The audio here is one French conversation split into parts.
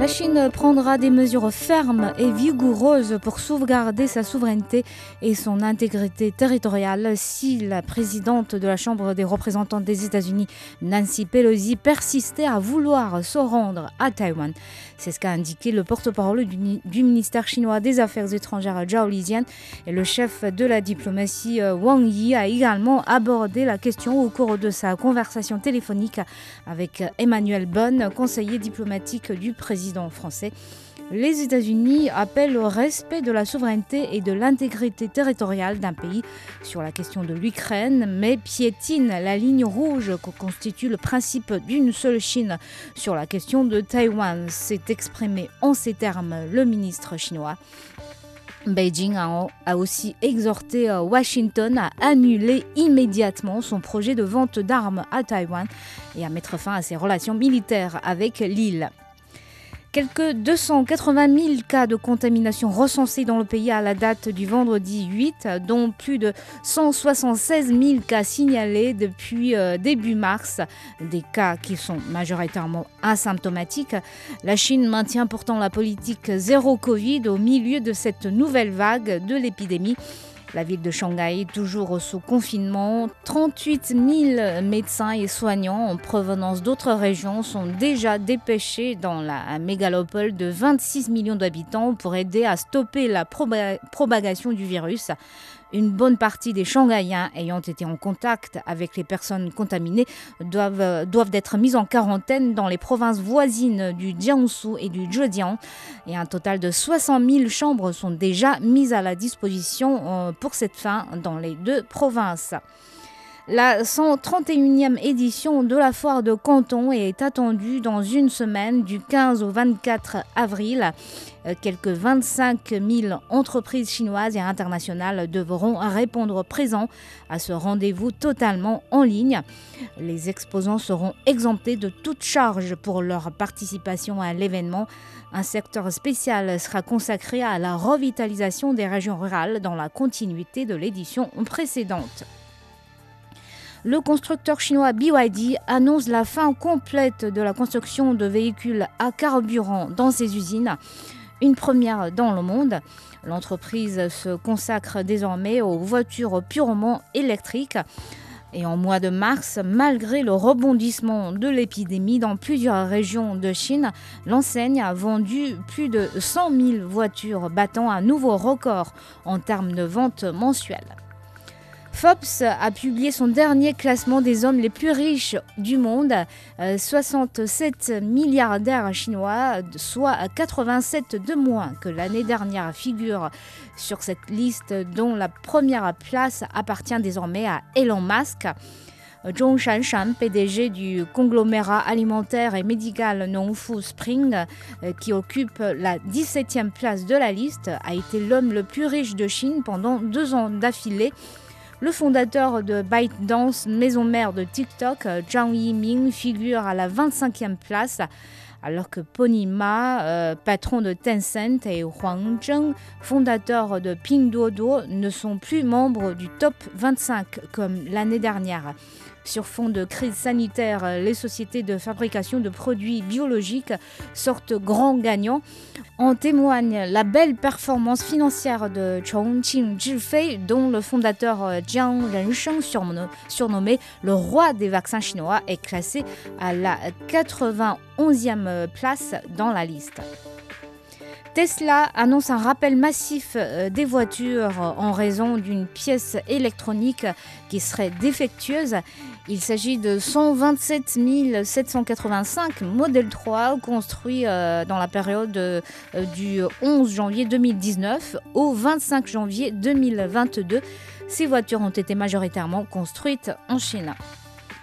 La Chine prendra des mesures fermes et vigoureuses pour sauvegarder sa souveraineté et son intégrité territoriale si la présidente de la Chambre des représentants des États-Unis, Nancy Pelosi, persistait à vouloir se rendre à Taïwan. C'est ce qu'a indiqué le porte-parole du, ministère chinois des Affaires étrangères, Zhao Lijian, et le chef de la diplomatie, euh, Wang Yi, a également abordé la question au cours de sa conversation téléphonique avec Emmanuel Bonne, conseiller diplomatique du président français. Les États-Unis appellent au respect de la souveraineté et de l'intégrité territoriale d'un pays sur la question de l'Ukraine, mais piétinent la ligne rouge que constitue le principe d'une seule Chine sur la question de Taïwan. S'est exprimé en ces termes le ministre chinois. Beijing a, a aussi exhorté euh, Washington à annuler immédiatement son projet de vente d'armes à Taïwan et à mettre fin à ses relations militaires avec l'île. Quelques 280 000 cas de contamination recensés dans le pays à la date du vendredi 8, dont plus de 176 000 cas signalés depuis euh, début mars, des cas qui sont majoritairement asymptomatiques. La Chine maintient pourtant la politique zéro Covid au milieu de cette nouvelle vague de l'épidémie. La ville de Shanghai, toujours sous confinement, 38 000 médecins et soignants en provenance d'autres régions sont déjà dépêchés dans la mégalopole de 26 millions d'habitants pour aider à stopper la propagation du virus. Une bonne partie des Shanghaïens ayant été en contact avec les personnes contaminées doivent, doivent être mis en quarantaine dans les provinces voisines du Jiangsu et du Zhejiang. Et un total de 60 000 chambres sont déjà mises à la disposition euh, pour cette fin dans les deux provinces. La 131e édition de la foire de Canton est attendue dans une semaine du 15 au 24 avril. Euh, Quelques 25 000 entreprises chinoises et internationales devront répondre présents à ce rendez-vous totalement en ligne. Les exposants seront exemptés de toute charge pour leur participation à l'événement. Un secteur spécial sera consacré à la revitalisation des régions rurales dans la continuité de l'édition précédente. Le constructeur chinois BYD annonce la fin complète de la construction de véhicules à carburant dans ses usines, une première dans le monde. L'entreprise se consacre désormais aux voitures purement électriques. Et en mois de mars, malgré le rebondissement de l'épidémie dans plusieurs régions de Chine, l'enseigne a vendu plus de 100 000 voitures, battant un nouveau record en termes de ventes mensuelles. Forbes a publié son dernier classement des hommes les plus riches du monde, euh, 67 milliardaires chinois, soit 87 de moins que l'année dernière, figure sur cette liste dont la première place appartient désormais à Elon Musk. Zhong Shanshan, PDG du conglomérat alimentaire et médical Nongfu Spring, euh, qui occupe la 17e place de la liste, a été l'homme le plus riche de Chine pendant deux ans d'affilée. Le fondateur de ByteDance, maison mère de TikTok, Zhang Yiming, figure à la 25e place, alors que Pony Ma, euh, patron de Tencent, et Huang Zheng, fondateur de Pinduoduo, ne sont plus membres du top 25 comme l'année dernière. Sur fond de crise sanitaire, les sociétés de fabrication de produits biologiques sortent grands gagnants. En témoigne la belle performance financière de Chongqing Zhifei, dont le fondateur euh, Jiang Rensheng, surno- surnommé le roi des vaccins chinois, est classé à la 91e place dans la liste. Tesla annonce un rappel massif euh, des voitures en raison d'une pièce électronique qui serait défectueuse. Il s'agit de 127 785 Model 3 construits euh, dans la période euh, du 11 janvier 2019 au 25 janvier 2022. Ces voitures ont été majoritairement construites en Chine.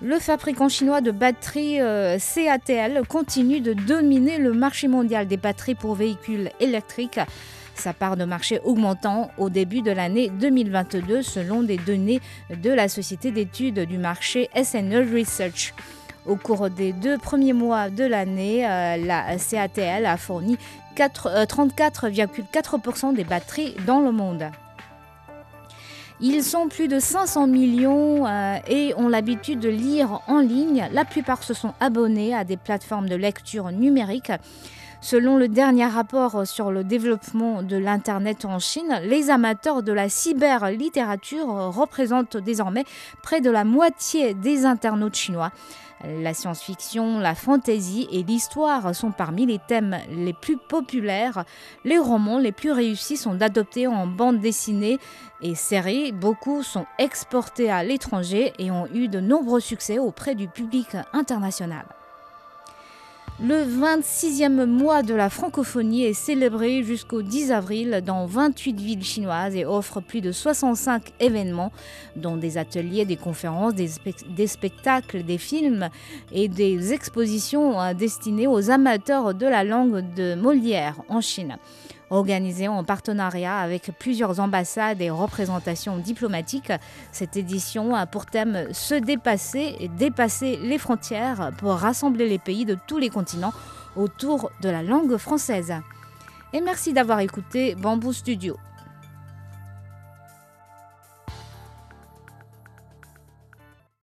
Le fabricant chinois de batteries euh, CATL continue de dominer le marché mondial des batteries pour véhicules électriques. sa part de marché augmentant au début de l'année 2022 selon des données de la société d'études du marché SNE Research. Au cours des deux premiers mois de l'année, euh, la CATL a fourni 34,4% des batteries dans le monde. Ils sont plus de 500 millions euh, et ont l'habitude de lire en ligne. La plupart se sont abonnés à des plateformes de lecture numérique. Selon le dernier rapport sur le développement de l'Internet en Chine, les amateurs de la cyberlittérature représentent désormais près de la moitié des internautes chinois. La science-fiction, la fantasy et l'histoire sont parmi les thèmes les plus populaires. Les romans les plus réussis sont adoptés en bande dessinée et séries. Beaucoup sont exportés à l'étranger et ont eu de nombreux succès auprès du public international. Le 26e mois de la francophonie est célébré jusqu'au 10 avril dans 28 villes chinoises et offre plus de 65 événements, dont des ateliers, des conférences, des, spectacles, des films et des expositions euh, destinées aux amateurs de la langue de Molière en Chine organisée en partenariat avec plusieurs ambassades et représentations diplomatiques. Cette édition a pour thème Se dépasser et dépasser les frontières pour rassembler les pays de tous les continents autour de la langue française. Et merci d'avoir écouté Bamboo Studio.